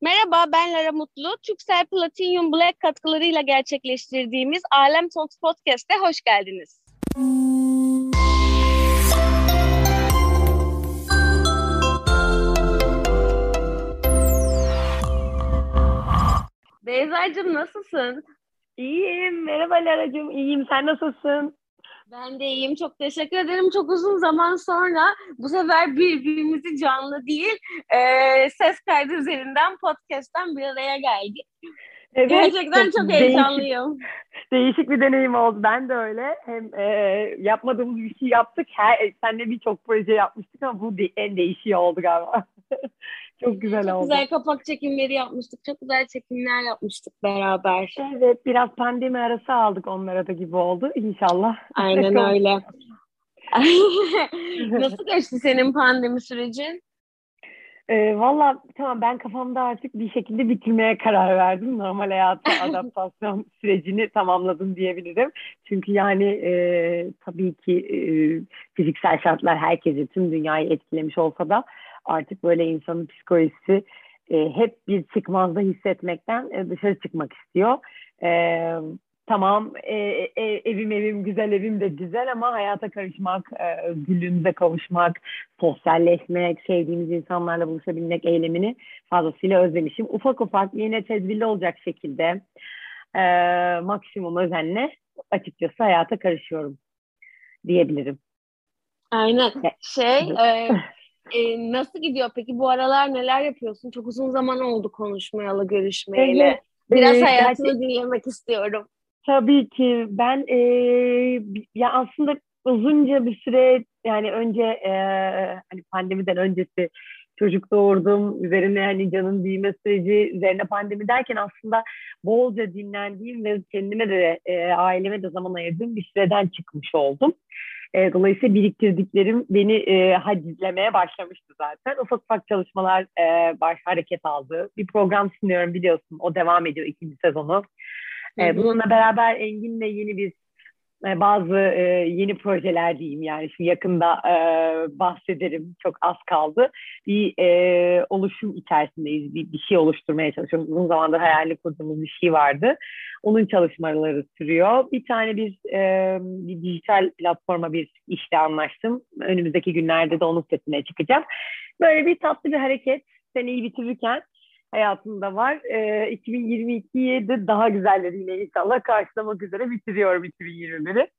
Merhaba, ben Lara Mutlu. Türksel Platinum Black katkılarıyla gerçekleştirdiğimiz Alem Talks Podcast'e hoş geldiniz. Beyza'cığım nasılsın? İyiyim. Merhaba Lara'cığım. İyiyim. Sen nasılsın? Ben de iyiyim. Çok teşekkür ederim. Çok uzun zaman sonra bu sefer birbirimizi canlı değil e, ses kaydı üzerinden podcast'ten bir araya geldik. Evet, Gerçekten çok, çok heyecanlıyım. Değişik, değişik bir deneyim oldu. Ben de öyle. Hem e, yapmadığımız bir şey yaptık. Her, senle birçok proje yapmıştık ama bu de, en değişiği oldu galiba. Çok güzel çok oldu. Güzel kapak çekimleri yapmıştık. Çok güzel çekimler yapmıştık beraber. Evet biraz pandemi arası aldık onlara da gibi oldu inşallah. Aynen öyle. Nasıl geçti senin pandemi sürecin? E, Valla tamam ben kafamda artık bir şekilde bitirmeye karar verdim. Normal hayata adaptasyon sürecini tamamladım diyebilirim. Çünkü yani e, tabii ki e, fiziksel şartlar herkesi tüm dünyayı etkilemiş olsa da artık böyle insanın psikolojisi e, hep bir çıkmazda hissetmekten e, dışarı çıkmak istiyor. E, tamam e, e, evim evim güzel evim de güzel ama hayata karışmak, e, özgürlüğümüze kavuşmak, sosyalleşmek, sevdiğimiz insanlarla buluşabilmek eylemini fazlasıyla özlemişim. Ufak ufak yine tedbirli olacak şekilde e, maksimum özenle açıkçası hayata karışıyorum diyebilirim. Aynen. Şey, e, e, nasıl gidiyor peki? Bu aralar neler yapıyorsun? Çok uzun zaman oldu konuşmayalı, görüşmeyeli. Evet. Biraz ee, hayatını gerçek... dinlemek istiyorum. Tabii ki. Ben e, ya aslında uzunca bir süre yani önce e, hani pandemiden öncesi çocuk doğurdum. Üzerine hani canın büyüme süreci, üzerine pandemi derken aslında bolca dinlendiğim ve kendime de e, aileme de zaman ayırdığım bir süreden çıkmış oldum. E, dolayısıyla biriktirdiklerim beni e, hacizlemeye başlamıştı zaten. Ufak ufak çalışmalar e, baş hareket aldı. Bir program sunuyorum biliyorsun. O devam ediyor ikinci sezonu. E, bununla beraber Engin'le yeni bir bazı e, yeni projeler diyeyim yani. Şu yakında e, bahsederim. Çok az kaldı. Bir e, oluşum içerisindeyiz. Bir, bir şey oluşturmaya çalışıyoruz. Uzun zamandır hayalini kurduğumuz bir şey vardı. Onun çalışmaları sürüyor. Bir tane bir, e, bir dijital platforma bir işte anlaştım. Önümüzdeki günlerde de onun setine çıkacağım. Böyle bir tatlı bir hareket seneyi bitirirken hayatımda var. E, 2022'yi de daha güzelleriyle inşallah karşılamak üzere bitiriyorum 2021'i.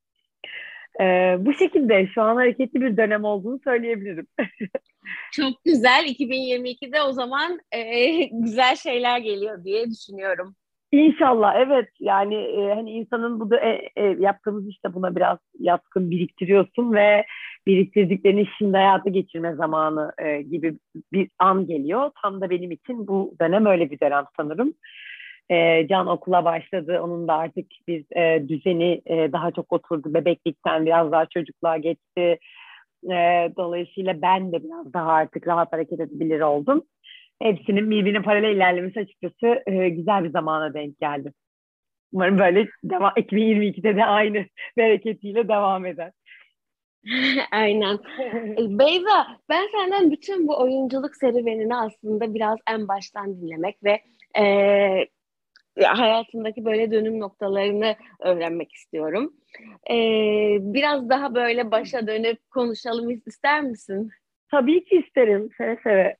E, bu şekilde şu an hareketli bir dönem olduğunu söyleyebilirim. Çok güzel. 2022'de o zaman e, güzel şeyler geliyor diye düşünüyorum. İnşallah evet yani e, hani insanın bu da e, e, yaptığımız işte buna biraz yatkın biriktiriyorsun ve biriktirdiklerini şimdi hayata geçirme zamanı e, gibi bir an geliyor. Tam da benim için bu dönem öyle bir dönem sanırım. E, Can okula başladı. Onun da artık bir e, düzeni e, daha çok oturdu. Bebeklikten biraz daha çocukluğa geçti. E, dolayısıyla ben de biraz daha artık rahat hareket edebilir oldum. Hepsinin birbirine paralel ilerlemesi açıkçası e, güzel bir zamana denk geldi. Umarım böyle devam, 2022'de de aynı bereketiyle devam eder. Aynen. E, Beyza, ben senden bütün bu oyunculuk serüvenini aslında biraz en baştan dinlemek ve e, hayatındaki böyle dönüm noktalarını öğrenmek istiyorum. E, biraz daha böyle başa dönüp konuşalım ister misin? Tabii ki isterim. Seve seve.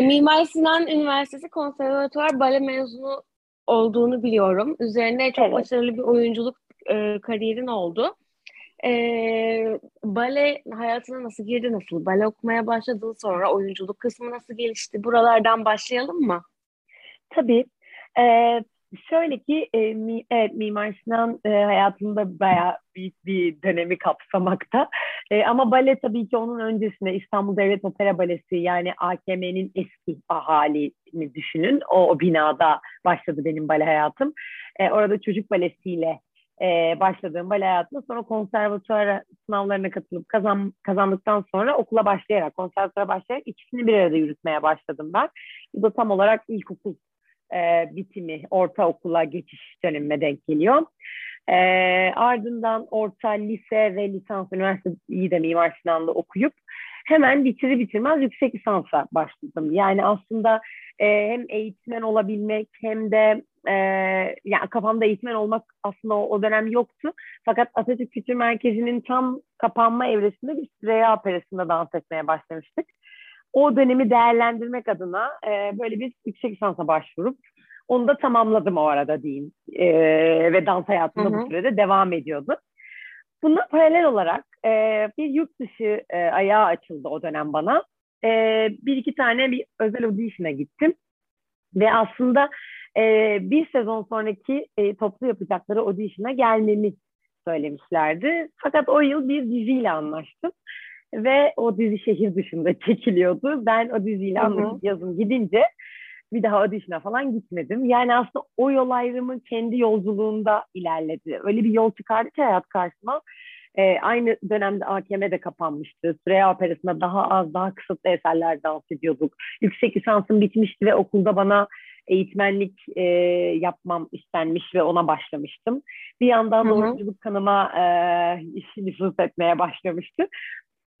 e, Mimar Sinan Üniversitesi Konservatuvar Bale mezunu olduğunu biliyorum. Üzerine çok evet. başarılı bir oyunculuk e, kariyerin oldu. E, bale hayatına nasıl girdi, nasıl bale okumaya başladın sonra oyunculuk kısmı nasıl gelişti? Buralardan başlayalım mı? Tabii. Ee, şöyle ki e, mi, evet, Mimar Sinan e, hayatında bayağı büyük bir dönemi kapsamakta. E, ama bale tabii ki onun öncesinde İstanbul Devlet Opera Balesi yani AKM'nin eski ahalini düşünün. O, o binada başladı benim bale hayatım. E, orada çocuk balesiyle e, başladığım bale hayatımda sonra konservatuar sınavlarına katılıp kazan, kazandıktan sonra okula başlayarak, konservatuara başlayarak ikisini bir arada yürütmeye başladım ben. Bu da tam olarak ilkokul e, bitimi, ortaokula geçiş dönemime denk geliyor. E, ardından orta lise ve lisans üniversiteyi de Mimar Sinan'da okuyup hemen bitirir bitirmez yüksek lisansa başladım. Yani aslında e, hem eğitmen olabilmek hem de e, yani kafamda eğitmen olmak aslında o, o dönem yoktu. Fakat Atatürk Kültür Merkezi'nin tam kapanma evresinde bir Süreyya Operası'nda dans etmeye başlamıştık. O dönemi değerlendirmek adına e, böyle bir yüksek lisansa başvurup onu da tamamladım o arada diyeyim. E, ve dans hayatında bu sürede devam ediyordu. Buna paralel olarak e, bir yurt dışı e, ayağı açıldı o dönem bana. E, bir iki tane bir özel audition'a gittim. Ve aslında e, bir sezon sonraki e, toplu yapacakları audition'a gelmemi söylemişlerdi. Fakat o yıl bir diziyle anlaştım. Ve o dizi şehir dışında çekiliyordu. Ben o diziyle anlaşıp yazın gidince bir daha audition'a falan gitmedim. Yani aslında o yol ayrımı kendi yolculuğunda ilerledi. Öyle bir yol çıkardı ki hayat karşıma. Ee, aynı dönemde AKM de kapanmıştı. Süreyya Operası'nda daha az, daha kısıtlı eserler dans ediyorduk. Yüksek lisansım bitmişti ve okulda bana eğitmenlik e, yapmam istenmiş ve ona başlamıştım. Bir yandan da oyunculuk kanıma e, nüfus etmeye başlamıştı.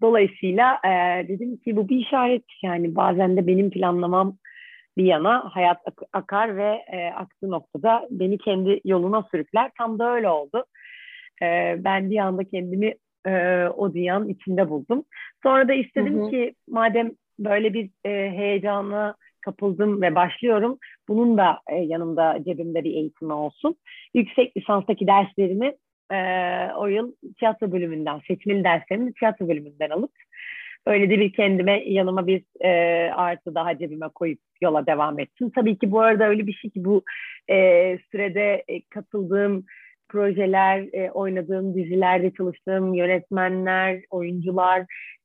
Dolayısıyla e, dedim ki bu bir işaret yani bazen de benim planlamam bir yana hayat ak- akar ve e, aktığı noktada beni kendi yoluna sürükler. Tam da öyle oldu. E, ben bir anda kendimi e, o dünyanın içinde buldum. Sonra da istedim hı hı. ki madem böyle bir e, heyecana kapıldım ve başlıyorum. Bunun da e, yanımda cebimde bir eğitimi olsun. Yüksek lisanstaki derslerimi e, o yıl tiyatro bölümünden, seçmeli derslerimi tiyatro bölümünden alıp öyle de bir kendime yanıma bir e, artı daha cebime koyup yola devam ettim. Tabii ki bu arada öyle bir şey ki bu e, sürede e, katıldığım projeler, e, oynadığım dizilerde çalıştığım yönetmenler, oyuncular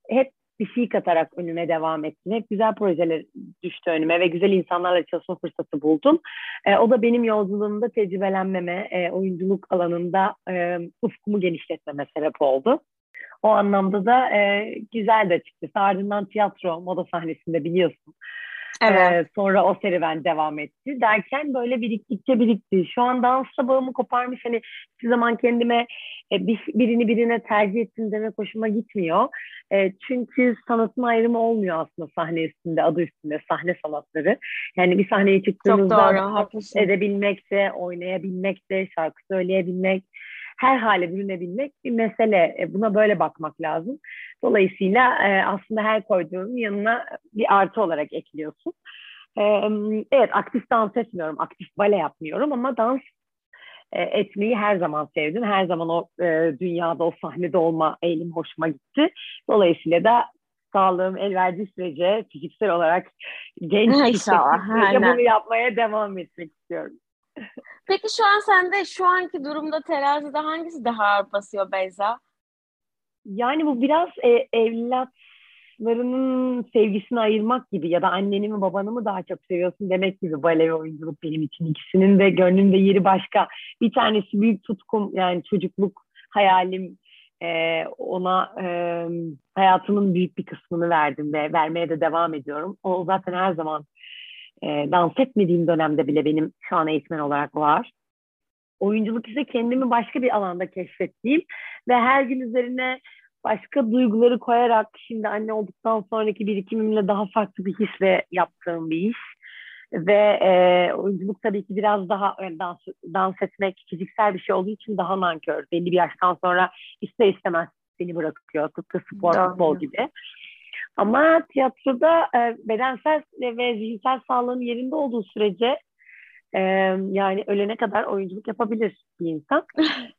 hep bir şey katarak önüme devam ettim. Hep güzel projeler düştü önüme ve güzel insanlarla çalışma fırsatı buldum. E, o da benim yolculuğumda tecrübelenmeme, e, oyunculuk alanında e, ufkumu genişletmeme sebep oldu. O anlamda da e, güzel de çıktı. Ardından tiyatro, moda sahnesinde biliyorsun. Evet. Ee, sonra o serüven devam etti. Derken böyle biriktikçe birikti. Şu an dansla bağımı koparmış. Hani hiçbir zaman kendime e, bir, birini birine tercih ettim demek hoşuma gitmiyor. E, çünkü sanatın ayrımı olmuyor aslında sahne üstünde, adı üstünde sahne sanatları. Yani bir sahneye çıktığımızda edebilmek de, oynayabilmek de, şarkı söyleyebilmek, her hale bürünebilmek bir mesele. E, buna böyle bakmak lazım. Dolayısıyla e, aslında her koyduğun yanına bir artı olarak ekliyorsun. E, evet aktif dans etmiyorum, aktif bale yapmıyorum ama dans etmeyi her zaman sevdim. Her zaman o dünyada, o sahnede olma eğilim hoşuma gitti. Dolayısıyla da sağlığım el verdiği sürece fiziksel olarak genç İnşallah, bunu yapmaya devam etmek istiyorum. Peki şu an sende şu anki durumda terazide hangisi daha ağır basıyor Beyza? Yani bu biraz e, evlatlarının sevgisini ayırmak gibi ya da anneni mi babanı mı daha çok seviyorsun demek gibi bale ve oyunculuk benim için. ikisinin de gönlümde yeri başka. Bir tanesi büyük tutkum yani çocukluk hayalim e, ona e, hayatımın büyük bir kısmını verdim ve vermeye de devam ediyorum. O zaten her zaman e, dans etmediğim dönemde bile benim şu an eğitmen olarak var. Oyunculuk ise kendimi başka bir alanda keşfettiğim ve her gün üzerine başka duyguları koyarak şimdi anne olduktan sonraki birikimimle daha farklı bir hisle yaptığım bir iş. Ve e, oyunculuk tabii ki biraz daha yani dans, dans etmek fiziksel bir şey olduğu için daha nankör. Belli bir yaştan sonra ister istemez seni bırakıyor. Tıpkı spor, futbol gibi. Ama tiyatroda e, bedensel ve zihinsel sağlığın yerinde olduğu sürece e, yani ölene kadar oyunculuk yapabilir bir insan.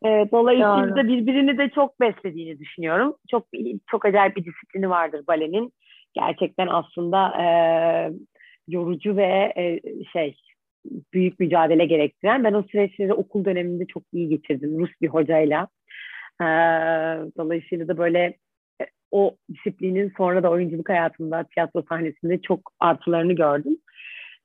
E, dolayısıyla da birbirini de çok beslediğini düşünüyorum. Çok çok acayip bir disiplini vardır balenin. Gerçekten aslında e, yorucu ve e, şey büyük mücadele gerektiren. Ben o süreçleri okul döneminde çok iyi geçirdim Rus bir hocayla. E, dolayısıyla da böyle o disiplinin sonra da oyunculuk hayatımda, tiyatro sahnesinde çok artılarını gördüm.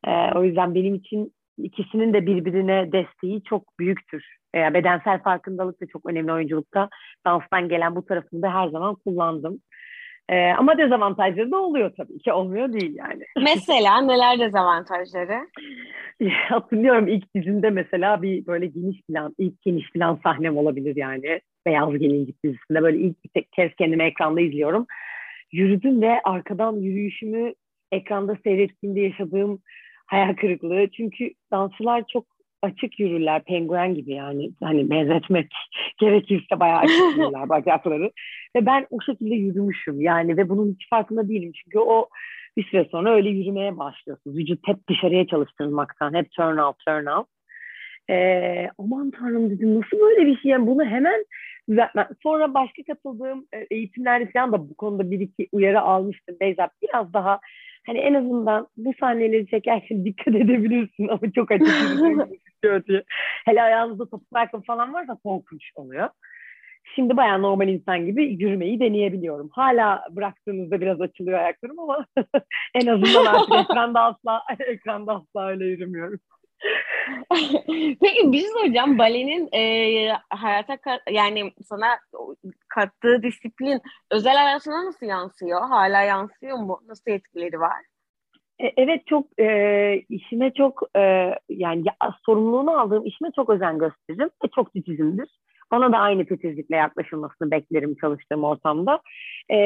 E, o yüzden benim için ikisinin de birbirine desteği çok büyüktür. E, bedensel farkındalık da çok önemli oyunculukta. Danstan gelen bu tarafını da her zaman kullandım. E, ama dezavantajları da oluyor tabii ki. Olmuyor değil yani. Mesela neler dezavantajları? Hatırlıyorum ilk dizinde mesela bir böyle geniş plan, ilk geniş plan sahnem olabilir yani. Beyaz Gelincik dizisinde böyle ilk bir kez kendimi ekranda izliyorum. yürüdüm ve arkadan yürüyüşümü ekranda seyrettiğimde yaşadığım hayal kırıklığı. Çünkü dansçılar çok açık yürürler penguen gibi yani hani benzetmek gerekirse bayağı açık yürürler bacakları ve ben o şekilde yürümüşüm yani ve bunun hiç farkında değilim çünkü o bir süre sonra öyle yürümeye başlıyorsunuz vücut hep dışarıya çalıştırmaktan hep turn out turn out ee, aman tanrım dedim nasıl böyle bir şey yani bunu hemen düzeltmem. Sonra başka katıldığım e, eğitimlerde falan da bu konuda bir iki uyarı almıştım. Beyza biraz daha hani en azından bu sahneleri çekerken dikkat edebilirsin ama çok açık diye. Hele ayağınızda topuk ayakkabı falan varsa korkunç oluyor. Şimdi bayağı normal insan gibi yürümeyi deneyebiliyorum. Hala bıraktığınızda biraz açılıyor ayaklarım ama en azından artık ekranda asla ekranda asla öyle yürümüyorum. Peki bir şey soracağım. Balenin e, hayata yani sana kattığı disiplin özel hayatına nasıl yansıyor? Hala yansıyor mu? Nasıl etkileri var? E, evet çok e, işime çok e, yani ya, sorumluluğunu aldığım işime çok özen gösteririm ve çok titizimdir. Bana da aynı titizlikle yaklaşılmasını beklerim çalıştığım ortamda. E,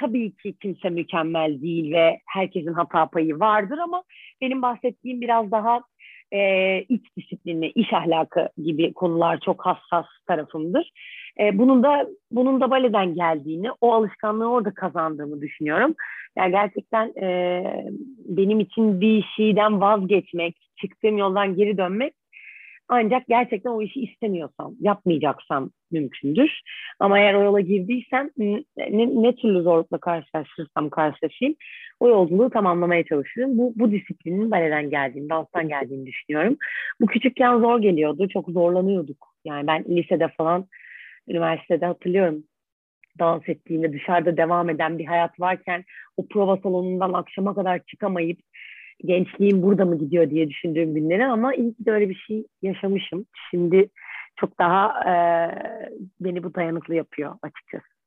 tabii ki kimse mükemmel değil ve herkesin hata payı vardır ama benim bahsettiğim biraz daha e, iç disiplinli, iş ahlakı gibi konular çok hassas tarafımdır. E, bunun da bunun da baleden geldiğini, o alışkanlığı orada kazandığımı düşünüyorum. Yani gerçekten e, benim için bir şeyden vazgeçmek, çıktığım yoldan geri dönmek ancak gerçekten o işi istemiyorsam, yapmayacaksam mümkündür. Ama eğer o yola girdiysem ne, ne türlü zorlukla karşılaşırsam karşılaşayım o yolculuğu tamamlamaya çalışırım. Bu, bu disiplinin baleden geldiğini, danstan geldiğini düşünüyorum. Bu küçükken zor geliyordu. Çok zorlanıyorduk. Yani ben lisede falan, üniversitede hatırlıyorum dans ettiğimde dışarıda devam eden bir hayat varken o prova salonundan akşama kadar çıkamayıp gençliğim burada mı gidiyor diye düşündüğüm günleri ama iyi ki de öyle bir şey yaşamışım. Şimdi çok daha e, beni bu dayanıklı yapıyor açıkçası.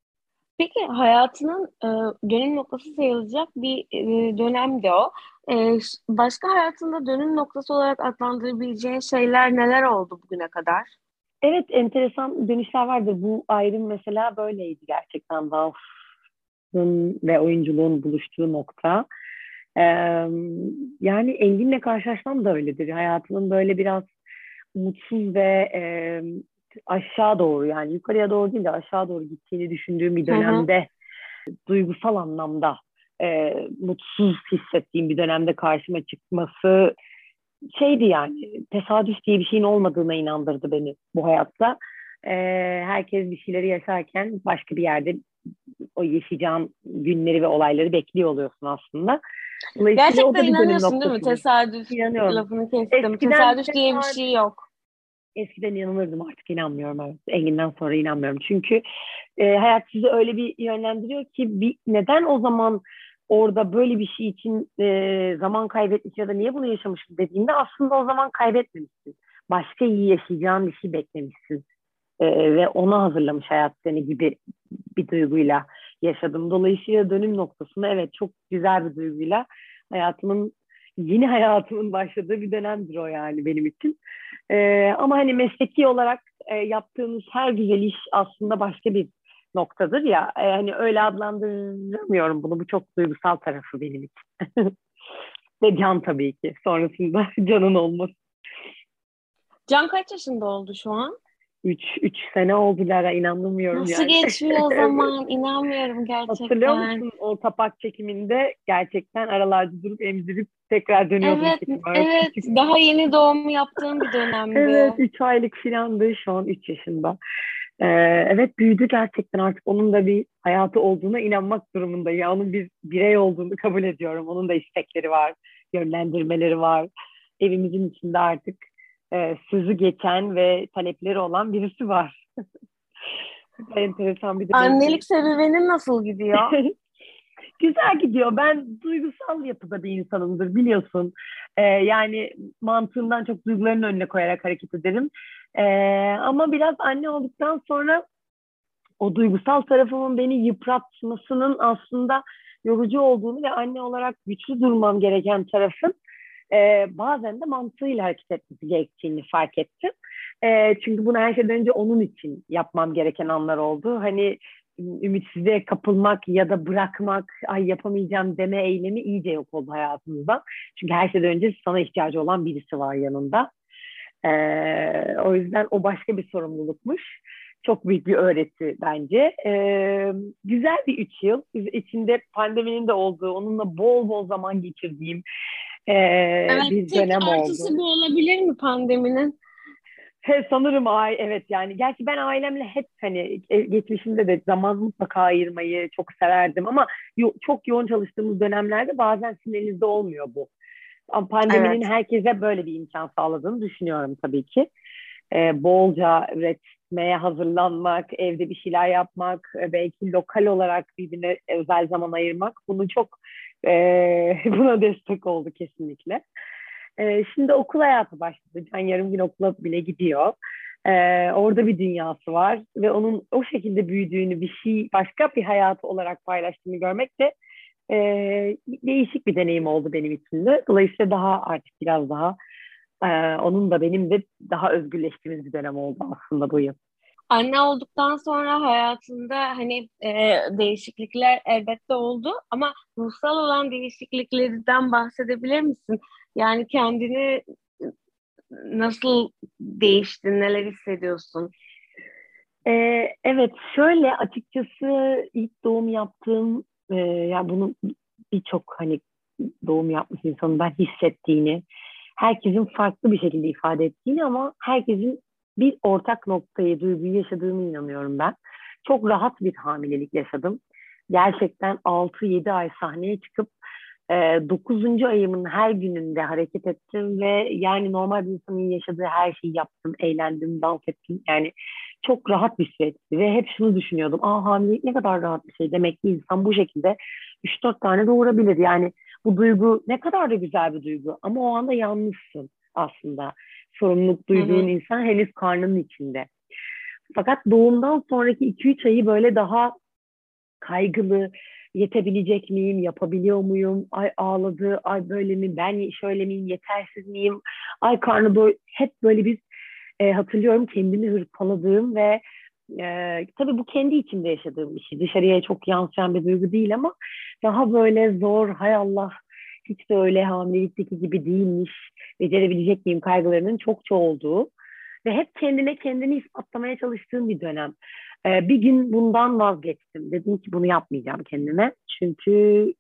Peki hayatının e, dönüm noktası sayılacak bir e, dönemdi o. E, başka hayatında dönüm noktası olarak adlandırabileceğin şeyler neler oldu bugüne kadar? Evet enteresan dönüşler vardır. Bu ayrım mesela böyleydi gerçekten dansın ve oyunculuğun buluştuğu nokta. Ee, yani Engin'le karşılaşmam da öyledir. Hayatımın böyle biraz mutsuz ve e, aşağı doğru yani yukarıya doğru değil de aşağı doğru gittiğini düşündüğüm bir dönemde Hı-hı. duygusal anlamda e, mutsuz hissettiğim bir dönemde karşıma çıkması şeydi yani tesadüf diye bir şeyin olmadığına inandırdı beni bu hayatta. E, herkes bir şeyleri yaşarken başka bir yerde o yaşayacağım günleri ve olayları bekliyor oluyorsun aslında. Gerçekten inanıyorsun değil mi? Tesadüf İnanıyorum. lafını kestim. Eskiden tesadüf diye bir şey yok. Eskiden inanırdım artık inanmıyorum. Evet. Engin'den sonra inanmıyorum. Çünkü e, hayat sizi öyle bir yönlendiriyor ki bir, neden o zaman orada böyle bir şey için e, zaman kaybetmiş ya da niye bunu yaşamışım dediğinde aslında o zaman kaybetmemişsin. Başka iyi yaşayacağın bir şey beklemişsin. E, ve ona hazırlamış hayat seni gibi bir duyguyla yaşadım. Dolayısıyla dönüm noktasında evet çok güzel bir duyguyla hayatımın yeni hayatımın başladığı bir dönemdir o yani benim için. Ee, ama hani mesleki olarak e, yaptığımız her güzel iş aslında başka bir noktadır ya. E, hani öyle adlandıramıyorum bunu. Bu çok duygusal tarafı benim için. Ve Can tabii ki. Sonrasında Can'ın olması. Can kaç yaşında oldu şu an? 3 3 sene oldulara inanmıyorum Nasıl yani. geçmiyor o zaman? İnanmıyorum gerçekten. Hatırlıyor musun o kapak çekiminde gerçekten aralarda durup emzirip tekrar dönüyordum. Evet, evet. Daha yeni doğum yaptığım bir dönemdi. evet, 3 aylık filandı. Şu an 3 yaşında. Ee, evet büyüdü gerçekten artık onun da bir hayatı olduğuna inanmak durumunda. Ya onun bir birey olduğunu kabul ediyorum. Onun da istekleri var, yönlendirmeleri var. Evimizin içinde artık e, sözü geçen ve talepleri olan birisi var. enteresan bir de. Annelik serüvenin nasıl gidiyor? Güzel gidiyor. Ben duygusal yapıda bir insanımdır biliyorsun. Ee, yani mantığımdan çok duyguların önüne koyarak hareket ederim. Ee, ama biraz anne olduktan sonra o duygusal tarafımın beni yıpratmasının aslında yorucu olduğunu ve anne olarak güçlü durmam gereken tarafın e, bazen de mantığıyla hareket etmesi gerektiğini fark ettim. E, çünkü bunu her şeyden önce onun için yapmam gereken anlar oldu. Hani ümitsizliğe kapılmak ya da bırakmak, ay yapamayacağım deme eylemi iyice yok oldu hayatımızda. Çünkü her şeyden önce sana ihtiyacı olan birisi var yanında. Ee, o yüzden o başka bir sorumlulukmuş. Çok büyük bir öğreti bence. Ee, güzel bir üç yıl. İçinde pandeminin de olduğu, onunla bol bol zaman geçirdiğim e, evet, bir dönem oldu. artısı bu olabilir mi pandeminin? He, sanırım ay evet yani gerçi ben ailemle hep hani e, geçmişimde de zaman mutlaka ayırmayı çok severdim ama yo- çok yoğun çalıştığımız dönemlerde bazen sinelinizde olmuyor bu. Pandeminin evet. herkese böyle bir imkan sağladığını düşünüyorum tabii ki. Ee, bolca üretmeye hazırlanmak, evde bir şeyler yapmak, e, belki lokal olarak birbirine özel zaman ayırmak bunu çok e, buna destek oldu kesinlikle. E, şimdi okul hayatı başladı. Can yarım gün okula bile gidiyor. E, orada bir dünyası var ve onun o şekilde büyüdüğünü bir şey başka bir hayatı olarak paylaştığını görmek de e, değişik bir deneyim oldu benim için de. Dolayısıyla daha artık biraz daha e, onun da benim de daha özgürleştiğimiz bir dönem oldu aslında bu yıl. Anne olduktan sonra hayatında hani e, değişiklikler elbette oldu ama ruhsal olan değişikliklerden bahsedebilir misin? Yani kendini nasıl değiştin, neler hissediyorsun? Ee, evet, şöyle açıkçası ilk doğum yaptığım, e, ya bunu birçok hani doğum yapmış insanın ben hissettiğini, herkesin farklı bir şekilde ifade ettiğini ama herkesin bir ortak noktayı, duyguyu yaşadığını inanıyorum ben. Çok rahat bir hamilelik yaşadım. Gerçekten 6-7 ay sahneye çıkıp e, 9. ayımın her gününde hareket ettim ve yani normal bir insanın yaşadığı her şeyi yaptım, eğlendim, dans ettim. Yani çok rahat bir süreçti ve hep şunu düşünüyordum. Aa hamilelik ne kadar rahat bir şey. Demek ki insan bu şekilde 3-4 tane doğurabilir. Yani bu duygu ne kadar da güzel bir duygu ama o anda yalnızsın aslında. Sorumluluk duyduğun Hı-hı. insan henüz karnının içinde. Fakat doğumdan sonraki 2-3 ayı böyle daha kaygılı, yetebilecek miyim, yapabiliyor muyum, ay ağladı, ay böyle mi, ben şöyle miyim, yetersiz miyim, ay karnı doy, hep böyle bir e, hatırlıyorum kendimi hırpaladığım ve e, tabii bu kendi içimde yaşadığım bir şey. Dışarıya çok yansıyan bir duygu değil ama daha böyle zor, hay Allah hiç de öyle hamilelikteki gibi değilmiş, becerebilecek miyim kaygılarının çokça olduğu ve hep kendine kendini ispatlamaya çalıştığım bir dönem. Ee, bir gün bundan vazgeçtim. Dedim ki bunu yapmayacağım kendime. Çünkü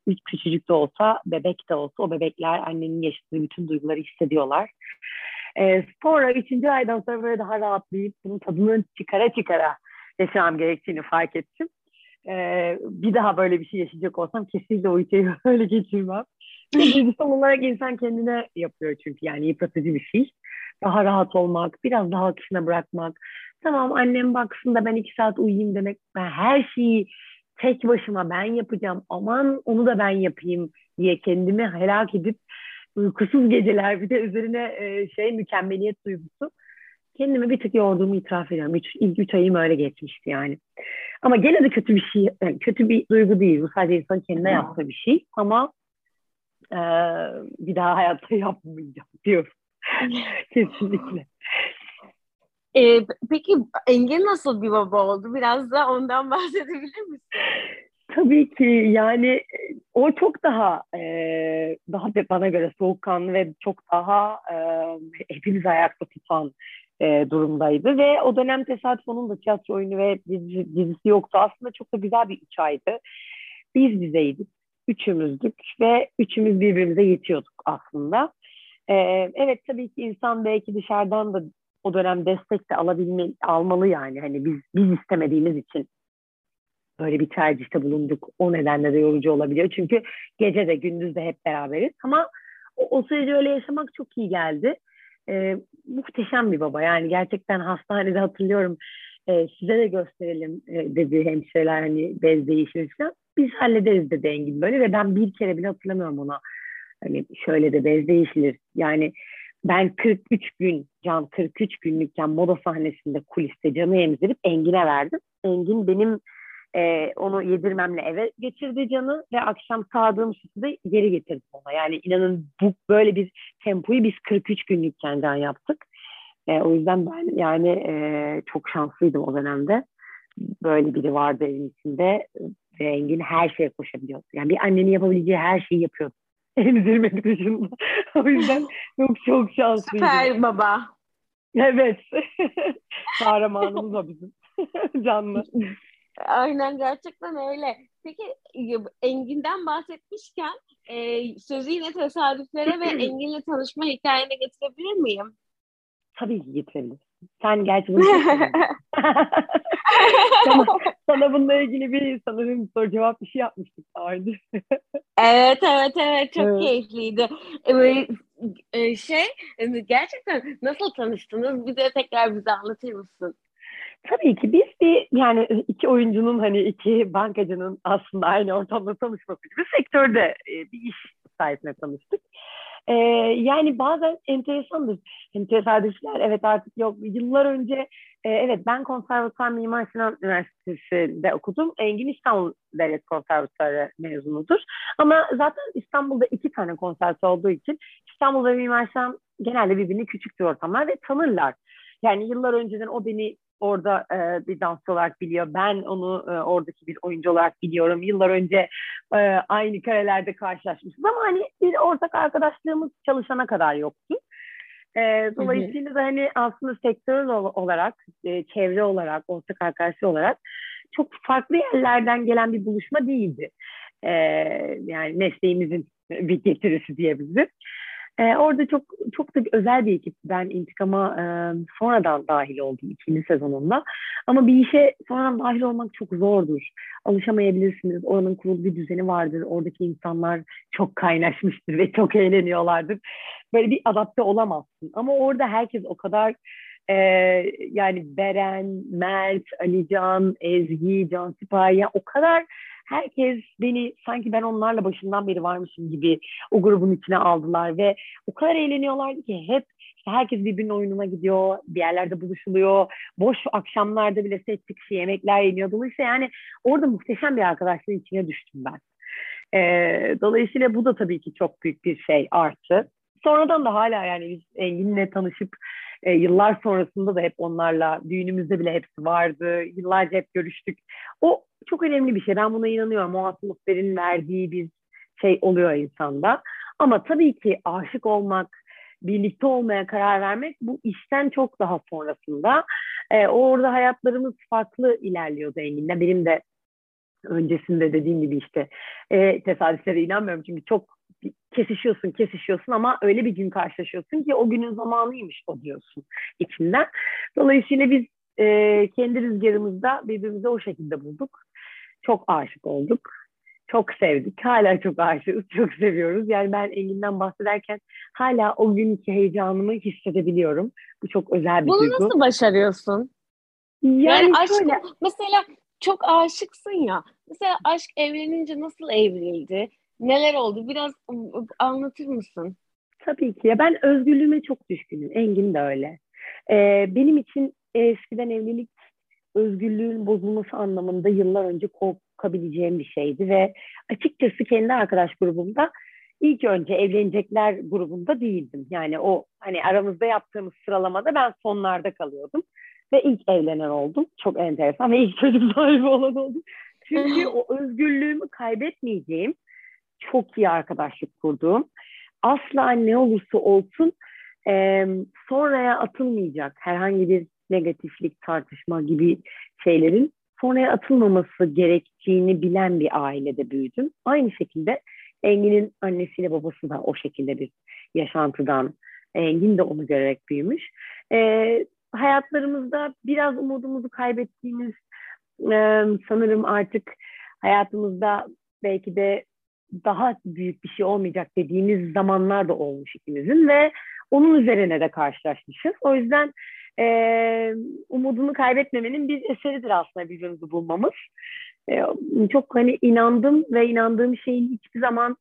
üç küçücük de olsa, bebek de olsa o bebekler annenin yaşadığı bütün duyguları hissediyorlar. Ee, sonra üçüncü aydan sonra böyle daha rahatlayıp bunun tadını çıkara çıkara yaşamam gerektiğini fark ettim. Ee, bir daha böyle bir şey yaşayacak olsam kesinlikle o içeri öyle geçirmem. Duygusal olarak insan kendine yapıyor çünkü yani yıpratıcı bir şey. Daha rahat olmak, biraz daha akışına bırakmak. Tamam annem baksın da ben iki saat uyuyayım demek. Ben her şeyi tek başıma ben yapacağım. Aman onu da ben yapayım diye kendimi helak edip uykusuz geceler bir de üzerine e, şey mükemmeliyet duygusu. Kendimi bir tık yorduğumu itiraf ediyorum. Üç, ilk üç ayım öyle geçmişti yani. Ama gene de kötü bir şey, yani kötü bir duygu değil. Bu sadece insan kendine yaptığı bir şey. Ama e, bir daha hayatta yapmayacağım diyorum. Kesinlikle. Ee, peki Engin nasıl bir baba oldu? Biraz da ondan bahsedebilir misin? Tabii ki yani o çok daha e, daha bana göre soğukkanlı ve çok daha e, hepimiz ayakta tutan e, durumdaydı ve o dönem tesadüf onun da tiyatro oyunu ve dizi, dizisi yoktu. Aslında çok da güzel bir üç aydı. Biz bizeydik, üçümüzdük ve üçümüz birbirimize yetiyorduk aslında. E, evet tabii ki insan belki dışarıdan da o dönem destek de alabilme, almalı yani. Hani biz biz istemediğimiz için böyle bir tercihte bulunduk. O nedenle de yorucu olabiliyor. Çünkü gece de gündüz de hep beraberiz. Ama o, o süreci öyle yaşamak çok iyi geldi. Ee, muhteşem bir baba. Yani gerçekten hastanede hatırlıyorum e, size de gösterelim e, dedi hemşireler hani bez değişimi falan. Biz hallederiz dedi Engin böyle ve ben bir kere bile hatırlamıyorum ona. Hani şöyle de bez değişilir. Yani ben 43 gün, Can 43 günlükken moda sahnesinde kuliste canı emzirip Engin'e verdim. Engin benim e, onu yedirmemle eve geçirdi canı ve akşam sağdığım sütü de geri getirdim ona. Yani inanın bu böyle bir tempoyu biz 43 günlükken can yaptık. E, o yüzden ben yani e, çok şanslıydım o dönemde. böyle biri vardı evin içinde ve Engin her şeye koşabiliyordu. Yani bir annenin yapabileceği her şeyi yapıyordu. Emzirmek dışında. o yüzden çok çok şanslıydı. Süper baba. Evet. Kahramanımız o bizim. Canlı. Aynen gerçekten öyle. Peki Engin'den bahsetmişken e, sözü yine tesadüflere ve Engin'le tanışma hikayene getirebilir miyim? Tabii ki getirebilir. Sen gerçi bunu sana, sana bununla ilgili bir sanırım soru cevap bir şey yapmıştık önce. evet evet evet çok evet. keyifliydi. Ee, e, şey gerçekten nasıl tanıştınız? Bize tekrar bize anlatır mısın? Tabii ki biz bir yani iki oyuncunun hani iki bankacının aslında aynı ortamda tanışması gibi sektörde e, bir iş sayesinde tanıştık. Ee, yani bazen enteresandır. Yani tesadüfler evet artık yok. Yıllar önce e, evet ben konservatuar Mimar Sinan Üniversitesi'nde okudum. Engin İstanbul Devlet Konservatuarı mezunudur. Ama zaten İstanbul'da iki tane konservatuar olduğu için İstanbul ve Mimar Sinan genelde birbirini küçük ortamlar ve tanırlar. Yani yıllar önceden o beni orada e, bir dansçı olarak biliyor. Ben onu e, oradaki bir oyuncu olarak biliyorum. Yıllar önce e, aynı karelerde karşılaşmışız ama hani bir ortak arkadaşlığımız çalışana kadar yoktu. E, dolayısıyla da hani aslında sektör olarak, e, çevre olarak, ortak arkadaşı olarak çok farklı yerlerden gelen bir buluşma değildi. E, yani mesleğimizin bir getirisi diyebilirim. E, orada çok çok da özel bir ekip. Ben intikama e, sonradan dahil oldum ikinci sezonunda. Ama bir işe sonradan dahil olmak çok zordur. Alışamayabilirsiniz. Oranın kurulu bir düzeni vardır. Oradaki insanlar çok kaynaşmıştır ve çok eğleniyorlardır. Böyle bir adapte olamazsın. Ama orada herkes o kadar e, yani Beren, Mert, Alican, Ezgi, Can Sipahi o kadar herkes beni sanki ben onlarla başından beri varmışım gibi o grubun içine aldılar ve o kadar eğleniyorlardı ki hep herkes birbirinin oyununa gidiyor, bir yerlerde buluşuluyor. Boş akşamlarda bile set çıkışı yemekler yeniyor. Dolayısıyla yani orada muhteşem bir arkadaşlığın içine düştüm ben. Ee, dolayısıyla bu da tabii ki çok büyük bir şey artı. Sonradan da hala yani biz Engin'le tanışıp e, yıllar sonrasında da hep onlarla düğünümüzde bile hepsi vardı. Yıllarca hep görüştük. O çok önemli bir şey. Ben buna inanıyorum. O atmosferin verdiği bir şey oluyor insanda. Ama tabii ki aşık olmak, birlikte olmaya karar vermek bu işten çok daha sonrasında. Ee, orada hayatlarımız farklı ilerliyordu Engin'le. Benim de öncesinde dediğim gibi işte e, tesadüflere inanmıyorum çünkü çok kesişiyorsun kesişiyorsun ama öyle bir gün karşılaşıyorsun ki o günün zamanıymış o diyorsun içinden. Dolayısıyla biz e, kendi rüzgarımızda birbirimize o şekilde bulduk. Çok aşık olduk. Çok sevdik. Hala çok aşığız. Çok seviyoruz. Yani ben Engin'den bahsederken hala o günkü heyecanımı hissedebiliyorum. Bu çok özel bir Bunu duygu. Bunu nasıl başarıyorsun? Yani, yani aşk, şöyle... mesela çok aşıksın ya. Mesela aşk evlenince nasıl evrildi? Neler oldu? Biraz anlatır mısın? Tabii ki. Ya ben özgürlüğüme çok düşkünüm. Engin de öyle. Ee, benim için eskiden evlilik özgürlüğün bozulması anlamında yıllar önce korkabileceğim bir şeydi ve açıkçası kendi arkadaş grubumda ilk önce evlenecekler grubunda değildim. Yani o hani aramızda yaptığımız sıralamada ben sonlarda kalıyordum ve ilk evlenen oldum. Çok enteresan ve ilk çocuk sahibi olan oldum. Çünkü o özgürlüğümü kaybetmeyeceğim çok iyi arkadaşlık kurduğum asla ne olursa olsun e, sonraya atılmayacak herhangi bir negatiflik, tartışma gibi şeylerin sonraya atılmaması gerektiğini bilen bir ailede büyüdüm. Aynı şekilde Engin'in annesiyle babası da o şekilde bir yaşantıdan, Engin de onu görerek büyümüş. E, hayatlarımızda biraz umudumuzu kaybettiğimiz e, sanırım artık hayatımızda belki de daha büyük bir şey olmayacak dediğimiz zamanlar da olmuş ikimizin ve onun üzerine de karşılaşmışız. O yüzden e, umudunu kaybetmemenin bir eseridir aslında birbirimizi bulmamız. E, çok hani inandım ve inandığım şeyin hiçbir zaman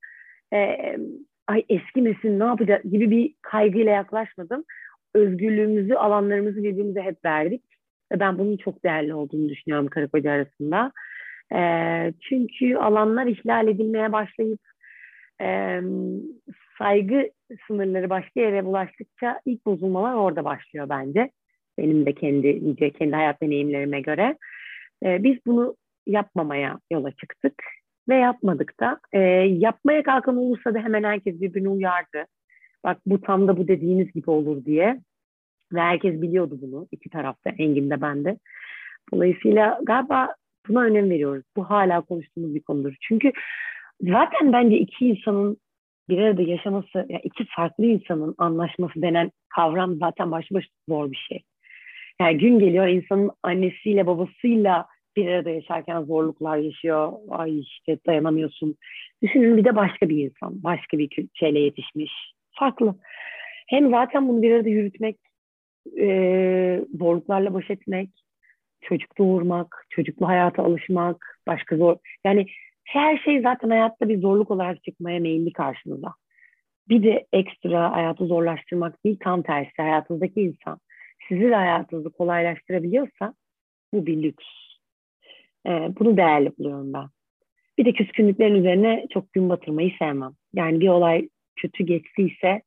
e, ay eskimesin ne yapacak gibi bir kaygıyla yaklaşmadım. Özgürlüğümüzü, alanlarımızı birbirimize hep verdik. Ve ben bunun çok değerli olduğunu düşünüyorum karı koca arasında. E, çünkü alanlar ihlal edilmeye başlayıp e, saygı sınırları başka yere bulaştıkça ilk bozulmalar orada başlıyor bence. Benim de kendi nice kendi hayat deneyimlerime göre. E, biz bunu yapmamaya yola çıktık ve yapmadık da. E, yapmaya kalkan olursa da hemen herkes birbirini uyardı. Bak bu tam da bu dediğiniz gibi olur diye. Ve herkes biliyordu bunu. iki tarafta Engin de ben de. Dolayısıyla galiba buna önem veriyoruz. Bu hala konuştuğumuz bir konudur. Çünkü zaten bence iki insanın bir arada yaşaması, yani iki farklı insanın anlaşması denen kavram zaten başlı başına zor bir şey. Yani gün geliyor insanın annesiyle babasıyla bir arada yaşarken zorluklar yaşıyor. Ay işte dayanamıyorsun. Düşünün bir de başka bir insan, başka bir şeyle yetişmiş. Farklı. Hem zaten bunu bir arada yürütmek, e, zorluklarla baş etmek, çocuk doğurmak, çocuklu hayata alışmak, başka zor. Yani her şey zaten hayatta bir zorluk olarak çıkmaya meyilli karşınıza. Bir de ekstra hayatı zorlaştırmak değil, tam tersi hayatınızdaki insan sizi de hayatınızı kolaylaştırabiliyorsa bu bir lüks. Ee, bunu değerli buluyorum ben. Bir de küskünlüklerin üzerine çok gün batırmayı sevmem. Yani bir olay kötü geçtiyse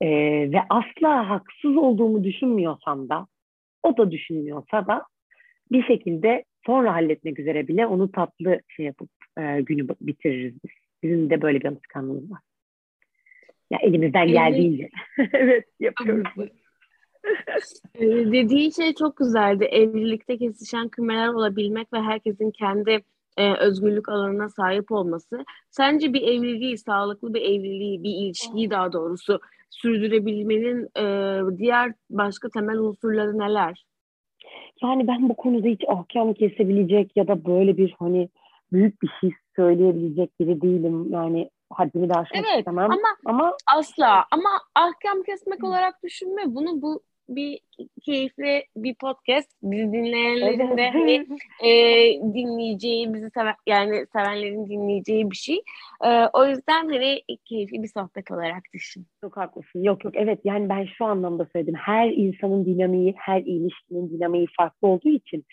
e, ve asla haksız olduğumu düşünmüyorsam da o da düşünmüyorsa da bir şekilde sonra halletmek üzere bile onu tatlı şey yapıp e, günü bitiririz biz. Bizim de böyle bir alışkanlığımız var. Ya elimizden geldiğince. evet yapıyoruz. Ee, dediği şey çok güzeldi. Evlilikte kesişen kümeler olabilmek ve herkesin kendi e, özgürlük alanına sahip olması. Sence bir evliliği, sağlıklı bir evliliği, bir ilişkiyi daha doğrusu sürdürebilmenin e, diğer başka temel unsurları neler? Yani ben bu konuda hiç ahkam kesebilecek ya da böyle bir hani büyük bir şey söyleyebilecek biri değilim. Yani haddimi de aşmak evet, istemem. Ama, ama asla ama ahkam kesmek olarak düşünme. Bunu bu bir keyifli bir podcast. Bizi dinleyenlerin de hani, e, dinleyeceği, bizi seven, yani sevenlerin dinleyeceği bir şey. E, o yüzden hani keyifli bir sohbet olarak düşün. Çok haklısın. Yok yok evet yani ben şu anlamda söyledim. Her insanın dinamiği, her ilişkinin dinamiği farklı olduğu için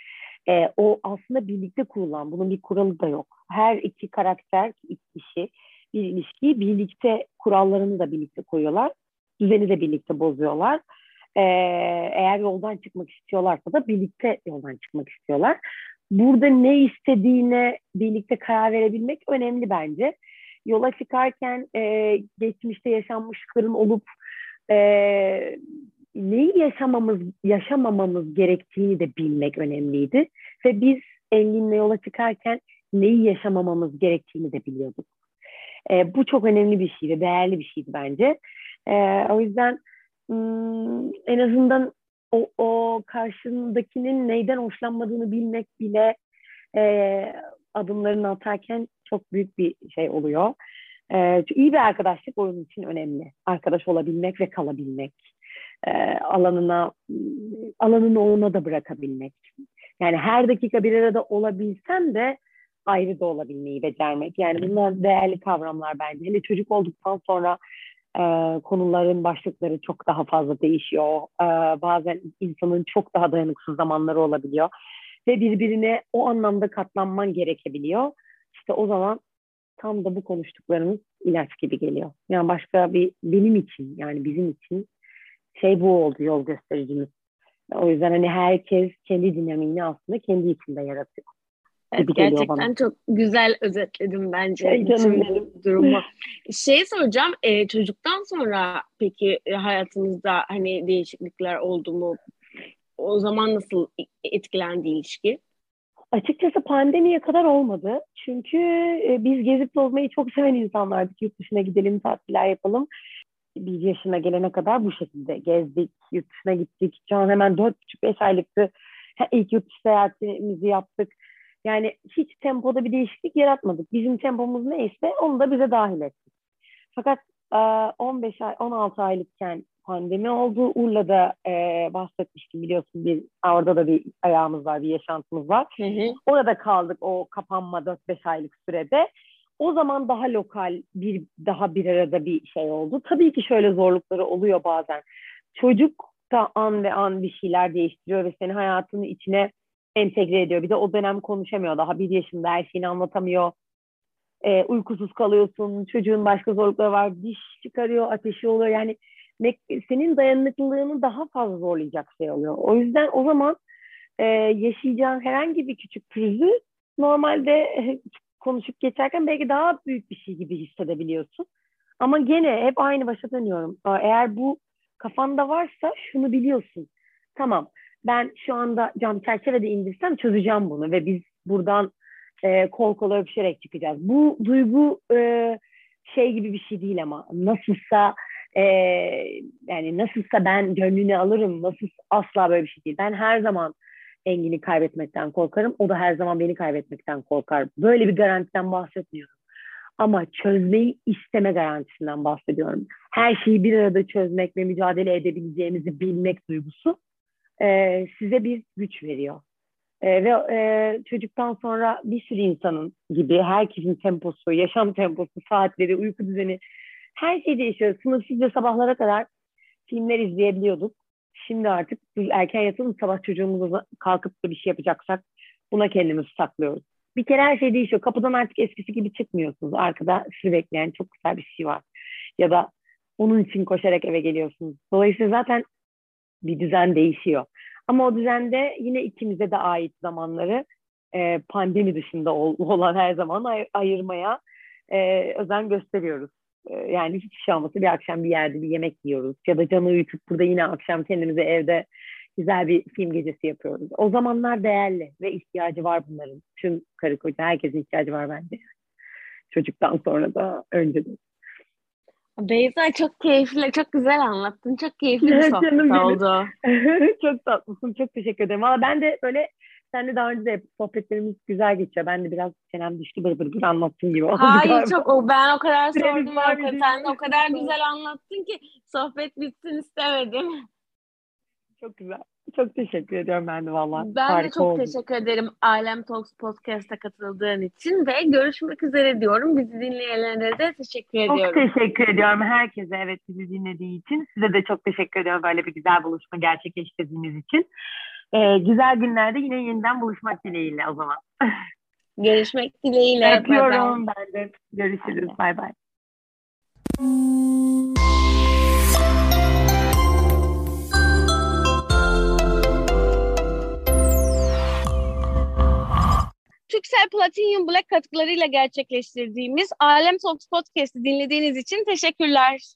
e, o aslında birlikte kurulan, bunun bir kuralı da yok. Her iki karakter, iki kişi bir ilişkiyi birlikte kurallarını da birlikte koyuyorlar. Düzeni de birlikte bozuyorlar. Ee, eğer yoldan çıkmak istiyorlarsa da birlikte yoldan çıkmak istiyorlar. Burada ne istediğine birlikte karar verebilmek önemli bence. Yola çıkarken e, geçmişte yaşanmışlıkların olup e, neyi yaşamamız, yaşamamamız gerektiğini de bilmek önemliydi. Ve biz Engin'le yola çıkarken neyi yaşamamamız gerektiğini de biliyorduk. E, bu çok önemli bir şeydi, değerli bir şeydi bence. E, o yüzden en azından o, o karşındakinin neyden hoşlanmadığını bilmek bile e, adımlarını atarken çok büyük bir şey oluyor. E, iyi bir arkadaşlık onun için önemli. Arkadaş olabilmek ve kalabilmek. E, alanına alanını ona da bırakabilmek. Yani her dakika bir arada olabilsem de ayrı da olabilmeyi becermek. Yani bunlar değerli kavramlar bence. Hele çocuk olduktan sonra e, konuların başlıkları çok daha fazla değişiyor. E, bazen insanın çok daha dayanıksız zamanları olabiliyor. Ve birbirine o anlamda katlanman gerekebiliyor. İşte o zaman tam da bu konuştuklarımız ilaç gibi geliyor. Yani başka bir benim için yani bizim için şey bu oldu yol göstericimiz. O yüzden hani herkes kendi dinamiğini aslında kendi içinde yaratıyor. Evet, gerçekten bana. çok güzel özetledim bence bütün durumu. şey soracağım, e, çocuktan sonra peki e, hayatınızda hani değişiklikler oldu mu? O zaman nasıl etkilendi ilişki? Açıkçası pandemiye kadar olmadı. Çünkü e, biz gezip tozmayı çok seven insanlardık. Yurt dışına gidelim, tatiller yapalım. Bir yaşına gelene kadar bu şekilde gezdik, yurt dışına gittik. Can hemen 4,5-5 aylıktı. İlk yurt dışı seyahatimizi yaptık yani hiç tempoda bir değişiklik yaratmadık. Bizim tempomuz neyse onu da bize dahil ettik. Fakat 15 ay, 16 aylıkken pandemi oldu. Urla'da e, bahsetmiştim biliyorsun bir orada da bir ayağımız var, bir yaşantımız var. Hı hı. Orada kaldık o kapanma 4-5 aylık sürede. O zaman daha lokal bir daha bir arada bir şey oldu. Tabii ki şöyle zorlukları oluyor bazen. Çocuk da an ve an bir şeyler değiştiriyor ve seni hayatının içine entegre ediyor. Bir de o dönem konuşamıyor. Daha bir yaşında her şeyini anlatamıyor. E, uykusuz kalıyorsun. Çocuğun başka zorlukları var. Diş çıkarıyor, ateşi oluyor. Yani senin dayanıklılığını daha fazla zorlayacak şey oluyor. O yüzden o zaman e, yaşayacağın herhangi bir küçük pürüzü normalde e, konuşup geçerken belki daha büyük bir şey gibi hissedebiliyorsun. Ama gene hep aynı başa dönüyorum. Eğer bu kafanda varsa şunu biliyorsun. Tamam ben şu anda cam çerçevede indirsem çözeceğim bunu ve biz buradan e, kol kola öpüşerek çıkacağız. Bu duygu e, şey gibi bir şey değil ama nasılsa e, yani nasılsa ben gönlünü alırım nasıl asla böyle bir şey değil. Ben her zaman Engin'i kaybetmekten korkarım. O da her zaman beni kaybetmekten korkar. Böyle bir garantiden bahsetmiyorum. Ama çözmeyi isteme garantisinden bahsediyorum. Her şeyi bir arada çözmek ve mücadele edebileceğimizi bilmek duygusu e, size bir güç veriyor. E, ve e, çocuktan sonra bir sürü insanın gibi herkesin temposu, yaşam temposu, saatleri, uyku düzeni her şey değişiyor. Sınırsızca sabahlara kadar filmler izleyebiliyorduk. Şimdi artık biz erken yatalım sabah çocuğumuza kalkıp da bir şey yapacaksak buna kendimizi saklıyoruz. Bir kere her şey değişiyor. Kapıdan artık eskisi gibi çıkmıyorsunuz. Arkada sizi bekleyen çok güzel bir şey var. Ya da onun için koşarak eve geliyorsunuz. Dolayısıyla zaten bir düzen değişiyor. Ama o düzende yine ikimize de ait zamanları e, pandemi dışında ol, olan her zaman ay- ayırmaya e, özen gösteriyoruz. E, yani hiç şey olmasa bir akşam bir yerde bir yemek yiyoruz. Ya da canı uyutup burada yine akşam kendimize evde güzel bir film gecesi yapıyoruz. O zamanlar değerli ve ihtiyacı var bunların. Tüm karı koca herkesin ihtiyacı var bence. Çocuktan sonra da önce de. Beyza çok keyifli, çok güzel anlattın. Çok keyifli bir sohbet oldu. çok tatlısın, çok teşekkür ederim. Valla ben de böyle senle daha önce de sohbetlerimiz güzel geçiyor. Ben de biraz çenem düştü bır bır bır anlattığım gibi oldu Hayır galiba. çok o ben o kadar Süremiz sordum diye. o kadar güzel anlattın ki sohbet bitsin istemedim. Çok güzel. Çok teşekkür ediyorum ben de valla. Ben de Harika çok oldu. teşekkür ederim Alem Talks Podcast'a katıldığın için ve görüşmek üzere diyorum. Bizi dinleyenlere de teşekkür Çok ediyorum. teşekkür ediyorum herkese evet bizi dinlediği için. Size de çok teşekkür ediyorum böyle bir güzel buluşma gerçekleştirdiğiniz için. Ee, güzel günlerde yine yeniden buluşmak dileğiyle o zaman. Görüşmek dileğiyle. Öpüyorum ben de. Görüşürüz. Bay bay. Türksel Platinum Black katkılarıyla gerçekleştirdiğimiz Alem Talks Podcast'ı dinlediğiniz için teşekkürler.